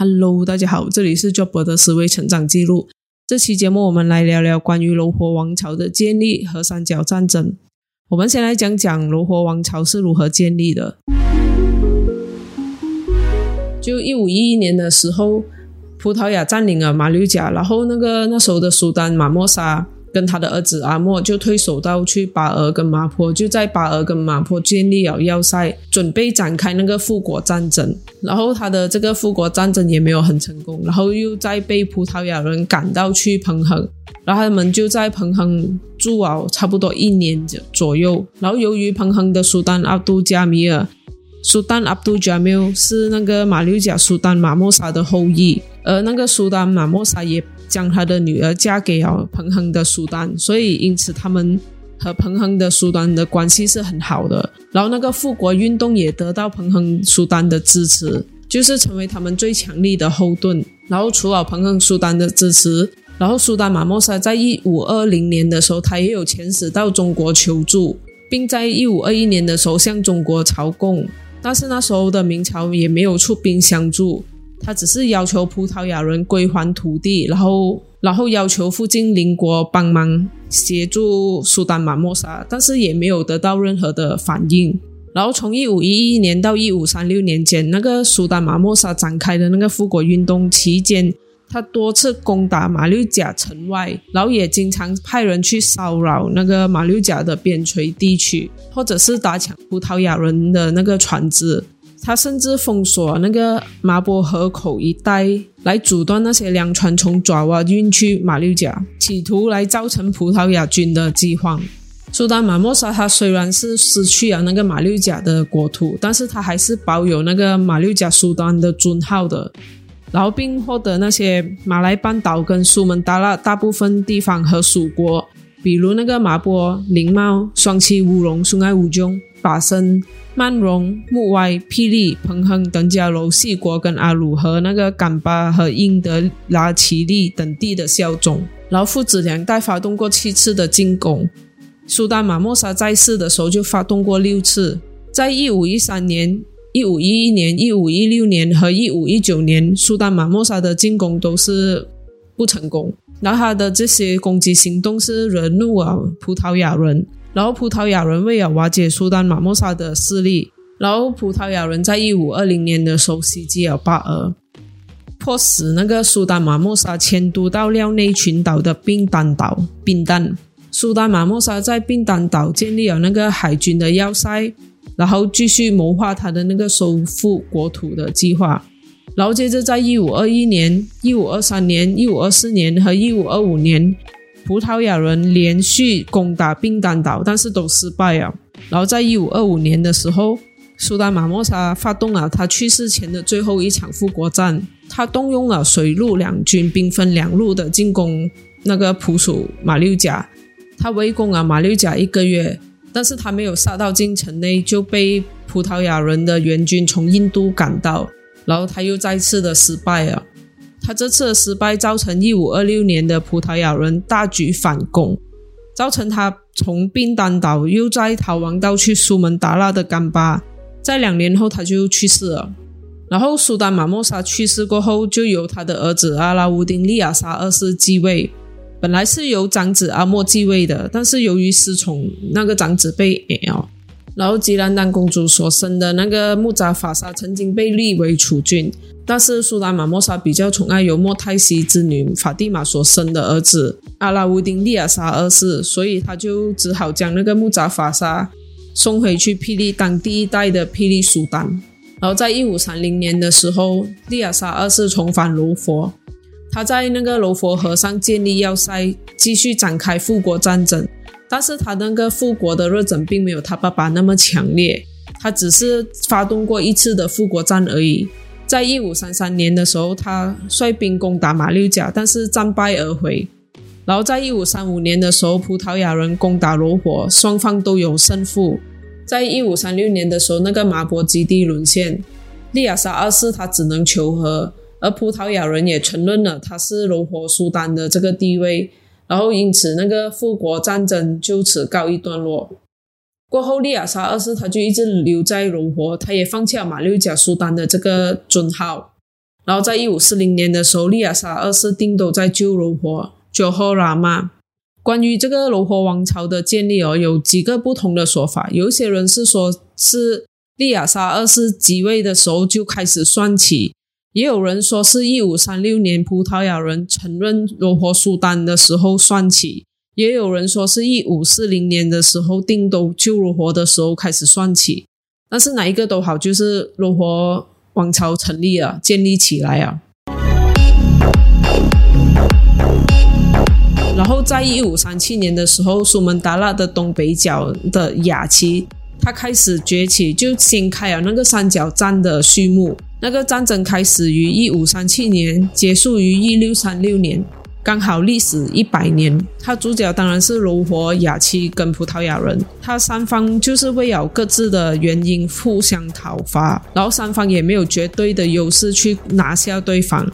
Hello，大家好，这里是 Job 的思维成长记录。这期节目我们来聊聊关于柔佛王朝的建立和三角战争。我们先来讲讲柔佛王朝是如何建立的。就一五一一年的时候，葡萄牙占领了马六甲，然后那个那时候的苏丹马莫沙。跟他的儿子阿莫就退守到去巴尔跟马坡，就在巴尔跟马坡建立了要塞，准备展开那个复国战争。然后他的这个复国战争也没有很成功，然后又再被葡萄牙人赶到去彭亨，然后他们就在彭亨住了差不多一年左右。然后由于彭亨的苏丹阿杜加米尔，苏丹阿杜加米是那个马六甲苏丹马莫沙的后裔，而那个苏丹马莫沙也。将他的女儿嫁给了彭亨的苏丹，所以因此他们和彭亨的苏丹的关系是很好的。然后那个复国运动也得到彭亨苏丹的支持，就是成为他们最强力的后盾。然后除了彭亨苏丹的支持，然后苏丹马莫沙在一五二零年的时候，他也有遣使到中国求助，并在一五二一年的时候向中国朝贡，但是那时候的明朝也没有出兵相助。他只是要求葡萄牙人归还土地，然后，然后要求附近邻国帮忙协助苏丹马莫沙，但是也没有得到任何的反应。然后从一五一一年到一五三六年间，那个苏丹马莫沙展开的那个复国运动期间，他多次攻打马六甲城外，然后也经常派人去骚扰那个马六甲的边陲地区，或者是打抢葡萄牙人的那个船只。他甚至封锁那个麻波河口一带，来阻断那些粮船从爪哇运去马六甲，企图来造成葡萄牙军的饥荒。苏丹马莫沙他虽然是失去了那个马六甲的国土，但是他还是保有那个马六甲苏丹的尊号的，然后并获得那些马来半岛跟苏门答腊大部分地方和属国，比如那个马波、林茂、双栖乌龙、苏埃乌中、法森。曼荣、木歪、霹雳、彭亨、等加楼、细国跟阿鲁和那个甘巴和英德拉奇利等地的效忠，然后父子两代发动过七次的进攻。苏丹马莫沙在世的时候就发动过六次，在一五一三年、一五一一年、一五一六年和一五一九年，苏丹马莫沙的进攻都是不成功。然后他的这些攻击行动是惹怒了葡萄牙人。然后葡萄牙人为了瓦解苏丹马莫沙的势力，然后葡萄牙人在一五二零年的时候袭击了巴尔，迫使那个苏丹马莫沙迁都到廖内群岛的并丹岛。并丹，苏丹马莫沙在并丹岛建立了那个海军的要塞，然后继续谋划他的那个收复国土的计划。然后接着在一五二一年、一五二三年、一五二四年和一五二五年。葡萄牙人连续攻打并丹岛，但是都失败了。然后在一五二五年的时候，苏丹马莫沙发动了他去世前的最后一场复国战，他动用了水陆两军兵分两路的进攻那个普属马六甲。他围攻了马六甲一个月，但是他没有杀到进城内，就被葡萄牙人的援军从印度赶到，然后他又再次的失败了。他这次的失败造成一五二六年的葡萄牙人大举反攻，造成他从宾丹岛又再逃亡到去苏门答腊的甘巴，在两年后他就去世了。然后苏丹马莫沙去世过后，就由他的儿子阿拉乌丁利亚沙二世继位。本来是由长子阿莫继位的，但是由于失宠，那个长子被 L，。然后吉兰丹公主所生的那个穆扎法沙曾经被立为储君。但是苏丹马莫沙比较宠爱由莫泰西之女法蒂玛所生的儿子阿拉乌丁利亚沙二世，所以他就只好将那个木扎法沙送回去霹雳当第一代的霹雳苏丹。然后在一五三零年的时候，利亚沙二世重返卢佛，他在那个罗佛河上建立要塞，继续展开复国战争。但是他那个复国的热忱并没有他爸爸那么强烈，他只是发动过一次的复国战而已。在一五三三年的时候，他率兵攻打马六甲，但是战败而回。然后在一五三五年的时候，葡萄牙人攻打罗佛，双方都有胜负。在一五三六年的时候，那个马博基地沦陷，利亚沙二世他只能求和，而葡萄牙人也承认了他是罗佛苏丹的这个地位，然后因此那个复国战争就此告一段落。过后，利亚沙二世他就一直留在柔佛，他也放弃了马六甲苏丹的这个尊号。然后在一五四零年的时候，利亚沙二世定都在救柔佛 （Johor 关于这个柔佛王朝的建立哦，有几个不同的说法。有些人是说是利亚沙二世即位的时候就开始算起，也有人说是一五三六年葡萄牙人承认罗佛苏丹的时候算起，也有人说是一五四零年的时候定都旧罗佛的时候开始算起。但是哪一个都好，就是罗佛王朝成立了，建立起来啊。然后在一五三七年的时候，苏门答腊的东北角的雅齐，它开始崛起，就掀开了那个三角战的序幕。那个战争开始于一五三七年，结束于一六三六年。刚好历史一百年，它主角当然是柔佛、雅琪跟葡萄牙人，它三方就是为了各自的原因互相讨伐，然后三方也没有绝对的优势去拿下对方，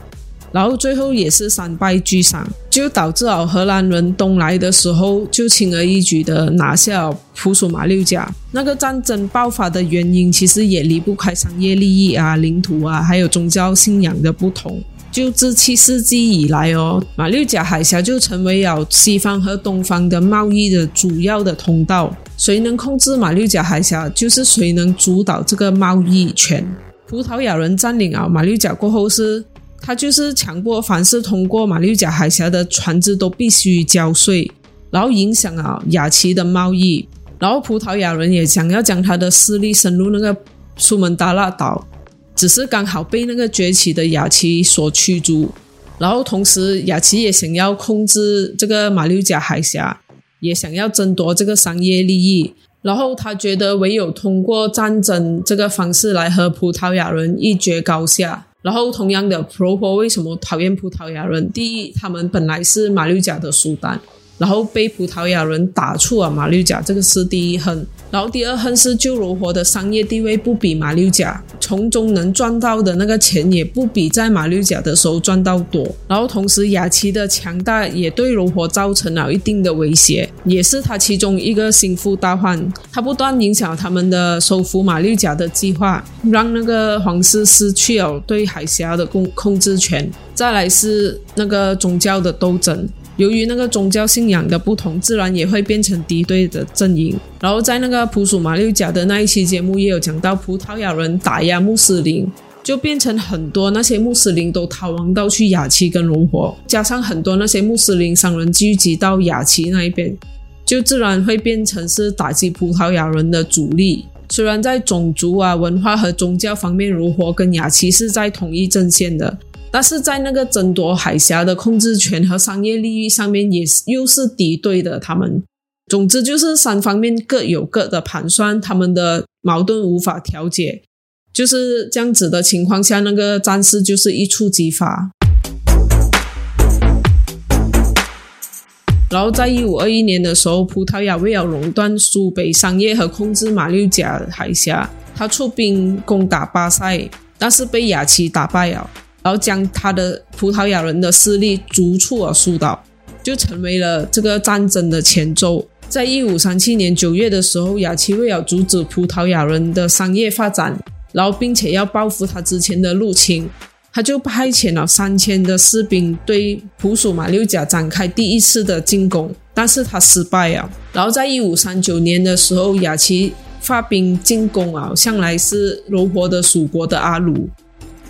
然后最后也是三败俱伤，就导致了荷兰人东来的时候就轻而易举的拿下普苏马六甲。那个战争爆发的原因其实也离不开商业利益啊、领土啊，还有宗教信仰的不同。就自七世纪以来哦，马六甲海峡就成为了西方和东方的贸易的主要的通道。谁能控制马六甲海峡，就是谁能主导这个贸易权。葡萄牙人占领啊马六甲过后，是他就是强迫凡是通过马六甲海峡的船只都必须交税，然后影响啊雅琪的贸易。然后葡萄牙人也想要将他的势力深入那个苏门答腊岛。只是刚好被那个崛起的雅琪所驱逐，然后同时雅琪也想要控制这个马六甲海峡，也想要争夺这个商业利益，然后他觉得唯有通过战争这个方式来和葡萄牙人一决高下。然后同样的，，Proper 为什么讨厌葡萄牙人？第一，他们本来是马六甲的苏丹。然后被葡萄牙人打出了马六甲，这个是第一很。然后第二恨是旧罗佛的商业地位不比马六甲，从中能赚到的那个钱也不比在马六甲的时候赚到多。然后同时雅琪的强大也对罗佛造成了一定的威胁，也是他其中一个心腹大患。他不断影响他们的收复马六甲的计划，让那个皇室失去了对海峡的控控制权。再来是那个宗教的斗争。由于那个宗教信仰的不同，自然也会变成敌对的阵营。然后在那个普属马六甲的那一期节目，也有讲到葡萄牙人打压穆斯林，就变成很多那些穆斯林都逃亡到去雅琪跟龙活，加上很多那些穆斯林商人聚集到雅琪那一边，就自然会变成是打击葡萄牙人的主力。虽然在种族啊、文化和宗教方面，如活跟雅琪是在同一阵线的。但是在那个争夺海峡的控制权和商业利益上面，也是又是敌对的。他们，总之就是三方面各有各的盘算，他们的矛盾无法调解，就是这样子的情况下，那个战事就是一触即发。然后在一五二一年的时候，葡萄牙为了垄断苏北商业和控制马六甲海峡，他出兵攻打巴塞，但是被雅琪打败了。然后将他的葡萄牙人的势力逐处而疏导，就成为了这个战争的前奏。在一五三七年九月的时候，雅琪为了阻止葡萄牙人的商业发展，然后并且要报复他之前的入侵，他就派遣了三千的士兵对普属马六甲展开第一次的进攻，但是他失败了。然后在一五三九年的时候，雅琪发兵进攻啊，向来是柔佛的属国的阿鲁。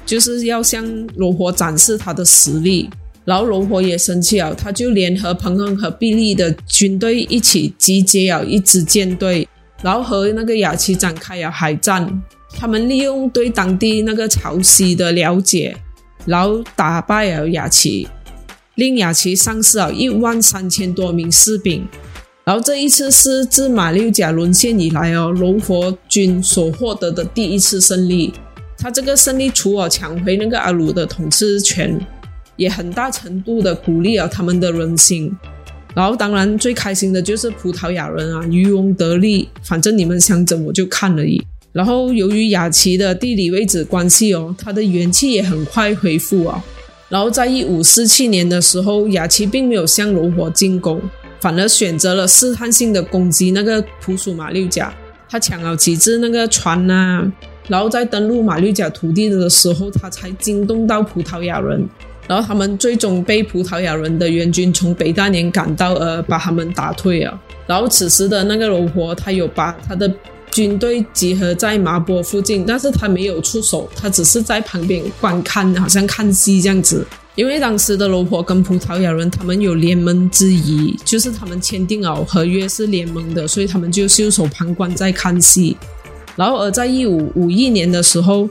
就是要向龙佛展示他的实力，然后龙佛也生气了，他就联合彭亨和毕利的军队一起集结了一支舰队，然后和那个雅琪展开了海战。他们利用对当地那个潮汐的了解，然后打败了雅琪，令雅琪丧失了一万三千多名士兵。然后这一次是自马六甲沦陷以来哦，龙佛军所获得的第一次胜利。他这个胜利除了抢回那个阿鲁的统治权，也很大程度的鼓励了他们的人心。然后，当然最开心的就是葡萄牙人啊，渔翁得利。反正你们想怎么就看而已。然后，由于雅琪的地理位置关系哦，他的元气也很快恢复啊。然后，在一五四七年的时候，雅琪并没有向罗火进攻，反而选择了试探性的攻击那个普属马六甲。他抢了几只那个船呐。然后在登陆马六甲土地的时候，他才惊动到葡萄牙人，然后他们最终被葡萄牙人的援军从北大年赶到，而把他们打退了。然后此时的那个罗活，他有把他的军队集合在麻波附近，但是他没有出手，他只是在旁边观看，好像看戏这样子。因为当时的罗婆跟葡萄牙人他们有联盟之谊，就是他们签订了合约是联盟的，所以他们就袖手旁观在看戏。然后而在一五五一年的时候，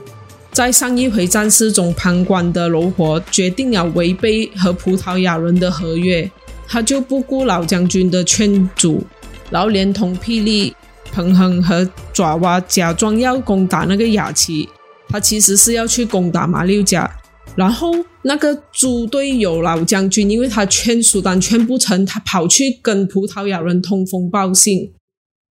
在上一回战事中旁观的罗婆决定了违背和葡萄牙人的合约，他就不顾老将军的劝阻，然后连同霹雳、彭亨和爪哇假装要攻打那个雅琪，他其实是要去攻打马六甲。然后那个猪队友老将军，因为他劝苏丹劝不成，他跑去跟葡萄牙人通风报信。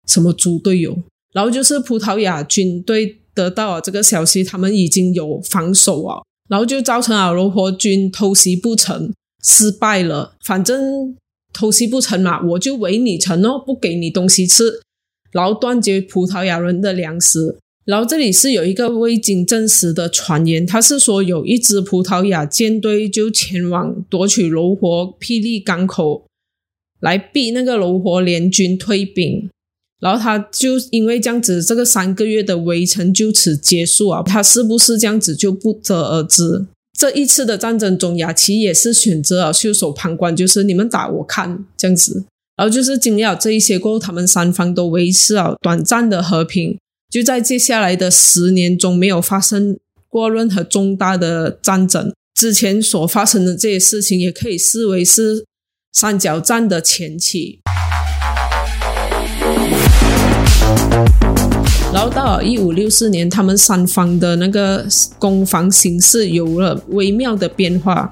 什么猪队友？然后就是葡萄牙军队得到了这个消息，他们已经有防守啊，然后就造成了罗活军偷袭不成，失败了。反正偷袭不成嘛，我就围你城哦，不给你东西吃，然后断绝葡萄牙人的粮食。然后这里是有一个未经证实的传言，他是说有一支葡萄牙舰队就前往夺取罗活霹雳港口，来逼那个罗活联军退兵。然后他就因为这样子，这个三个月的围城就此结束啊。他是不是这样子就不得而知。这一次的战争中，雅琪也是选择了袖手旁观，就是你们打我看这样子。然后就是经历了这一些过后，他们三方都维持了短暂的和平。就在接下来的十年中，没有发生过任何重大的战争。之前所发生的这些事情，也可以视为是三角战的前期。然后到了一五六四年，他们三方的那个攻防形势有了微妙的变化。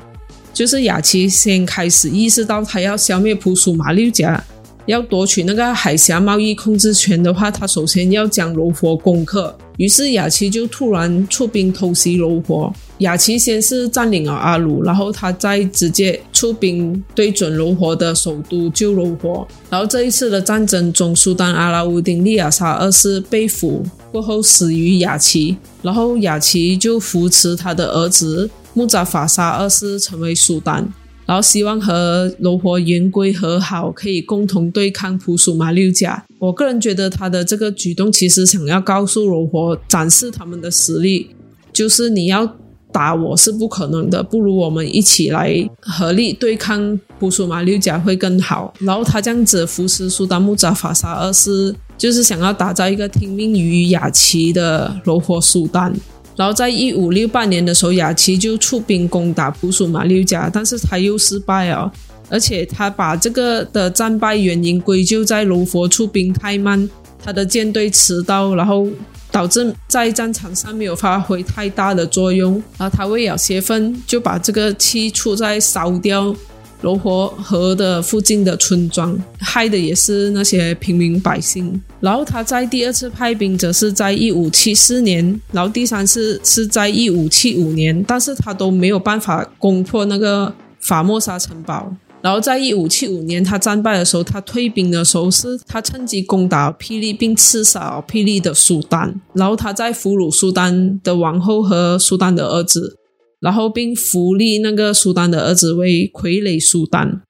就是雅琪先开始意识到，他要消灭普属马六甲。要夺取那个海峡贸易控制权的话，他首先要将柔佛攻克。于是雅琪就突然出兵偷袭柔佛。雅琪先是占领了阿鲁，然后他再直接出兵对准柔佛的首都救柔佛。然后这一次的战争中，苏丹阿拉乌丁利亚沙二世被俘过后死于雅琪，然后雅琪就扶持他的儿子穆扎法沙二世成为苏丹。然后希望和罗活言归和好，可以共同对抗普属马六甲。我个人觉得他的这个举动其实想要告诉罗活，展示他们的实力，就是你要打我是不可能的，不如我们一起来合力对抗普属马六甲会更好。然后他这样子扶持苏丹木扎法沙二世，就是想要打造一个听命于雅琪的罗活苏丹。然后在一五六八年的时候，雅琪就出兵攻打普属马六甲，但是他又失败了，而且他把这个的战败原因归咎在罗佛出兵太慢，他的舰队迟到，然后导致在战场上没有发挥太大的作用，然后他为了泄愤，就把这个气出在烧掉。罗活河的附近的村庄，害的也是那些平民百姓。然后他在第二次派兵，则是在一五七四年，然后第三次是在一五七五年，但是他都没有办法攻破那个法莫沙城堡。然后在一五七五年他战败的时候，他退兵的时候，是他趁机攻打霹雳，并刺杀霹雳的苏丹。然后他在俘虏苏丹的王后和苏丹的儿子。然后并扶立那个苏丹的儿子为傀儡苏丹，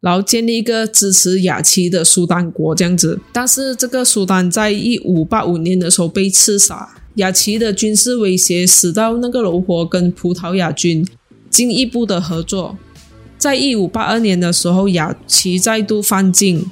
然后建立一个支持雅琪的苏丹国这样子。但是这个苏丹在一五八五年的时候被刺杀，雅琪的军事威胁使到那个罗活跟葡萄牙军进一步的合作。在一五八二年的时候，雅琪再度犯境。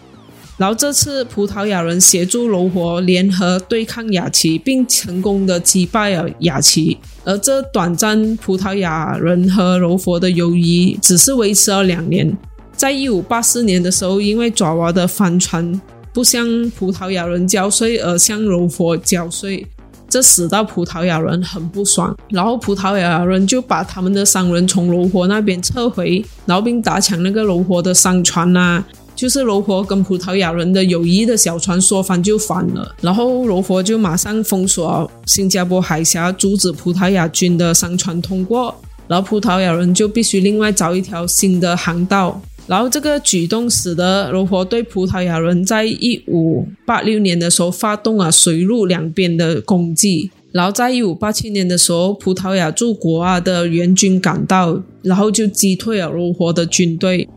然后这次葡萄牙人协助罗活联合对抗雅琪，并成功的击败了雅琪。而这短暂葡萄牙人和柔佛的友谊只是维持了两年。在一五八四年的时候，因为爪哇的帆船不向葡萄牙人交税，而向柔佛交税，这使到葡萄牙人很不爽。然后葡萄牙人就把他们的商人从柔佛那边撤回，然后并打抢那个柔佛的商船呐。就是罗佛跟葡萄牙人的友谊的小船说翻就翻了，然后罗佛就马上封锁新加坡海峡，阻止葡萄牙军的商船通过，然后葡萄牙人就必须另外找一条新的航道。然后这个举动使得罗佛对葡萄牙人在一五八六年的时候发动了水陆两边的攻击，然后在一五八七年的时候，葡萄牙驻国啊的援军赶到，然后就击退了罗活的军队，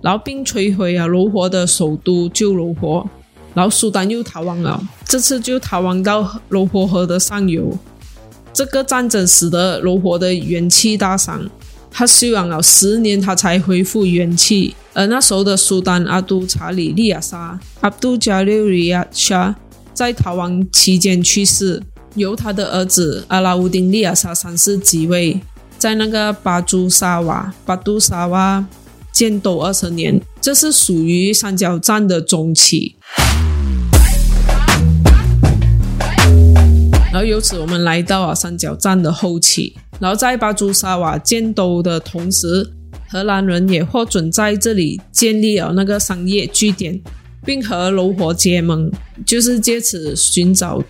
然后并摧毁了罗活的首都旧罗活，然后苏丹又逃亡了，这次就逃亡到罗活河的上游。这个战争使得罗活的元气大伤，他休养了十年，他才恢复元气。而那时候的苏丹阿都查理利亚沙阿都加六里亚沙在逃亡期间去世。由他的儿子阿拉乌丁利亚沙三世继位，在那个巴朱沙瓦巴杜沙瓦建都二十年，这是属于三角战的中期。然后由此我们来到了三角战的后期。然后在巴朱沙瓦建都的同时，荷兰人也获准在这里建立了那个商业据点，并和罗活结盟，就是借此寻找。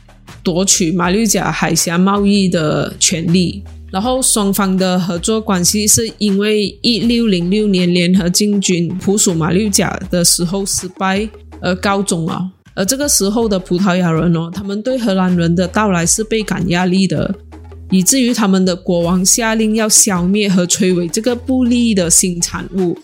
夺取马六甲海峡贸易的权利，然后双方的合作关系是因为一六零六年联合进军普属马六甲的时候失败而告终了。而这个时候的葡萄牙人哦，他们对荷兰人的到来是倍感压力的，以至于他们的国王下令要消灭和摧毁这个不利的新产物，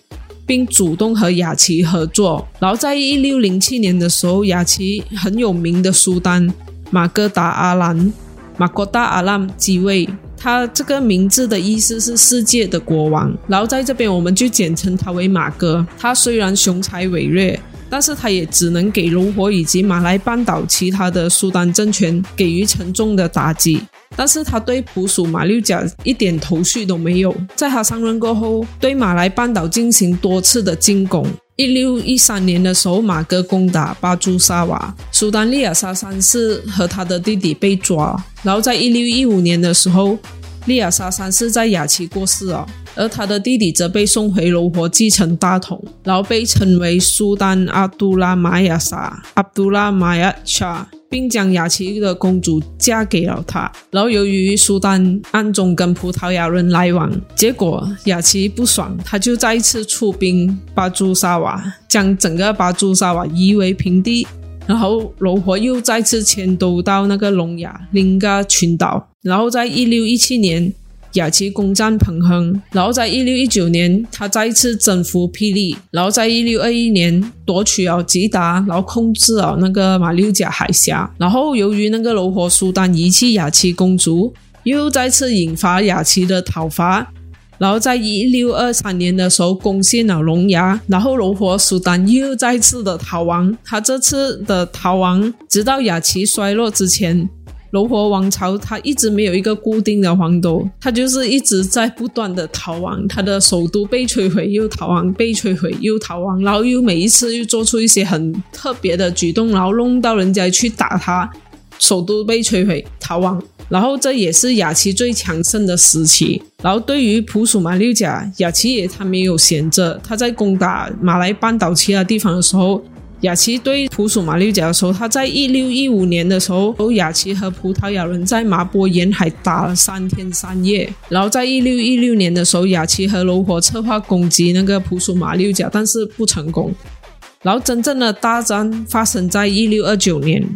并主动和雅琪合作。然后在一六零七年的时候，雅琪很有名的苏丹。马哥达阿兰，马哥达阿兰继位，他这个名字的意思是世界的国王。然后在这边我们就简称他为马哥。他虽然雄才伟略，但是他也只能给罗活以及马来半岛其他的苏丹政权给予沉重的打击。但是他对普属马六甲一点头绪都没有。在他上任过后，对马来半岛进行多次的进攻。一六一三年的时候，马哥攻打巴朱沙瓦，苏丹利亚沙三世和他的弟弟被抓。然后在一六一五年的时候，利亚沙三世在雅琪过世了，而他的弟弟则被送回罗佛继承大统，然后被称为苏丹阿杜拉玛亚沙阿杜拉玛亚沙。并将雅琪的公主嫁给了他。然后由于苏丹暗中跟葡萄牙人来往，结果雅琪不爽，他就再次出兵把朱沙瓦，将整个巴朱沙瓦夷为平地。然后罗活又再次迁都到那个聋哑林加群岛。然后在一六一七年。雅琪攻占彭亨，然后在一六一九年，他再次征服霹雳，然后在一六二一年夺取了吉达，然后控制了那个马六甲海峡。然后由于那个柔佛苏丹遗弃雅琪公主，又再次引发雅琪的讨伐。然后在一六二三年的时候攻陷了龙牙，然后柔佛苏丹又再次的逃亡。他这次的逃亡，直到雅琪衰落之前。罗活王朝，他一直没有一个固定的皇都，他就是一直在不断的逃亡。他的首都被摧毁，又逃亡；被摧毁，又逃亡。然后又每一次又做出一些很特别的举动，然后弄到人家去打他。首都被摧毁，逃亡。然后这也是雅琪最强盛的时期。然后对于普属马六甲，雅琪也他没有闲着，他在攻打马来半岛其他地方的时候。雅琪对普属马六甲的时候，他在一六一五年的时候，雅琪和葡萄牙人在麻波沿海打了三天三夜。然后在一六一六年的时候，雅琪和罗火策划攻击那个普属马六甲，但是不成功。然后真正的大战发生在一六二九年。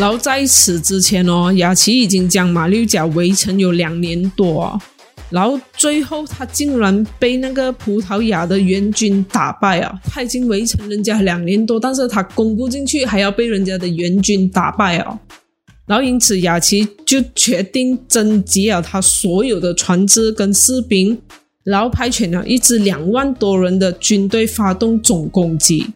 然后在此之前哦，雅琪已经将马六甲围城有两年多。然后最后他竟然被那个葡萄牙的援军打败啊！他已经围城人家两年多，但是他攻不进去，还要被人家的援军打败啊！然后因此雅琪就决定征集了他所有的船只跟士兵，然后派遣了一支两万多人的军队发动总攻击。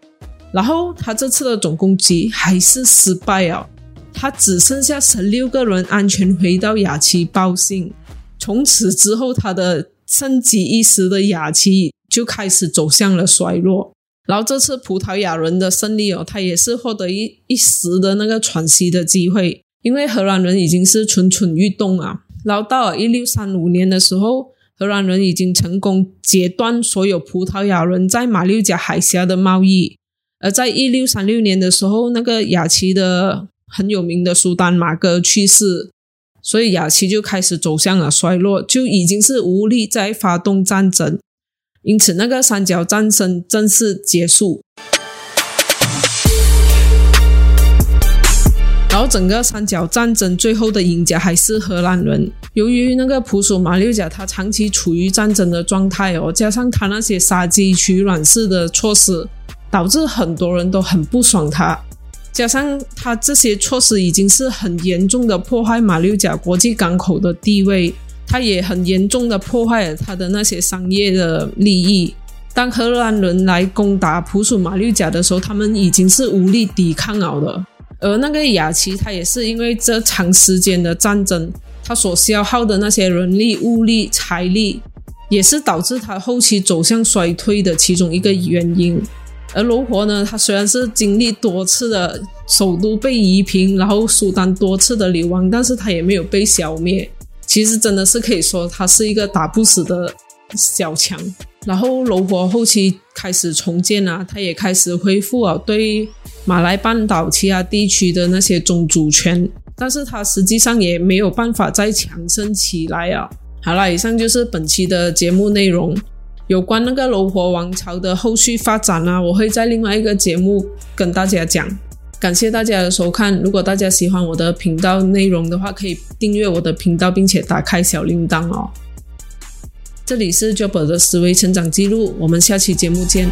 然后他这次的总攻击还是失败啊！他只剩下十六个人安全回到雅琪报信。从此之后，他的盛极一时的雅琪就开始走向了衰落。然后这次葡萄牙人的胜利哦，他也是获得一一时的那个喘息的机会，因为荷兰人已经是蠢蠢欲动啊。然后到了一六三五年的时候，荷兰人已经成功截断所有葡萄牙人在马六甲海峡的贸易。而在一六三六年的时候，那个雅琪的很有名的苏丹马哥去世。所以雅琪就开始走向了衰落，就已经是无力再发动战争，因此那个三角战争正式结束。然后整个三角战争最后的赢家还是荷兰人。由于那个普属马六甲，它长期处于战争的状态哦，加上他那些杀鸡取卵式的措施，导致很多人都很不爽他。加上他这些措施已经是很严重的破坏马六甲国际港口的地位，他也很严重的破坏了他的那些商业的利益。当荷兰人来攻打普属马六甲的时候，他们已经是无力抵抗了的。而那个雅琪，他也是因为这长时间的战争，他所消耗的那些人力、物力、财力，也是导致他后期走向衰退的其中一个原因。而罗活呢，他虽然是经历多次的首都被夷平，然后苏丹多次的流亡，但是他也没有被消灭。其实真的是可以说，他是一个打不死的小强。然后罗活后期开始重建啊，他也开始恢复了对马来半岛其他地区的那些宗主权，但是他实际上也没有办法再强盛起来啊。好了，以上就是本期的节目内容。有关那个罗国王朝的后续发展啊，我会在另外一个节目跟大家讲。感谢大家的收看，如果大家喜欢我的频道内容的话，可以订阅我的频道，并且打开小铃铛哦。这里是 Job 的思维成长记录，我们下期节目见。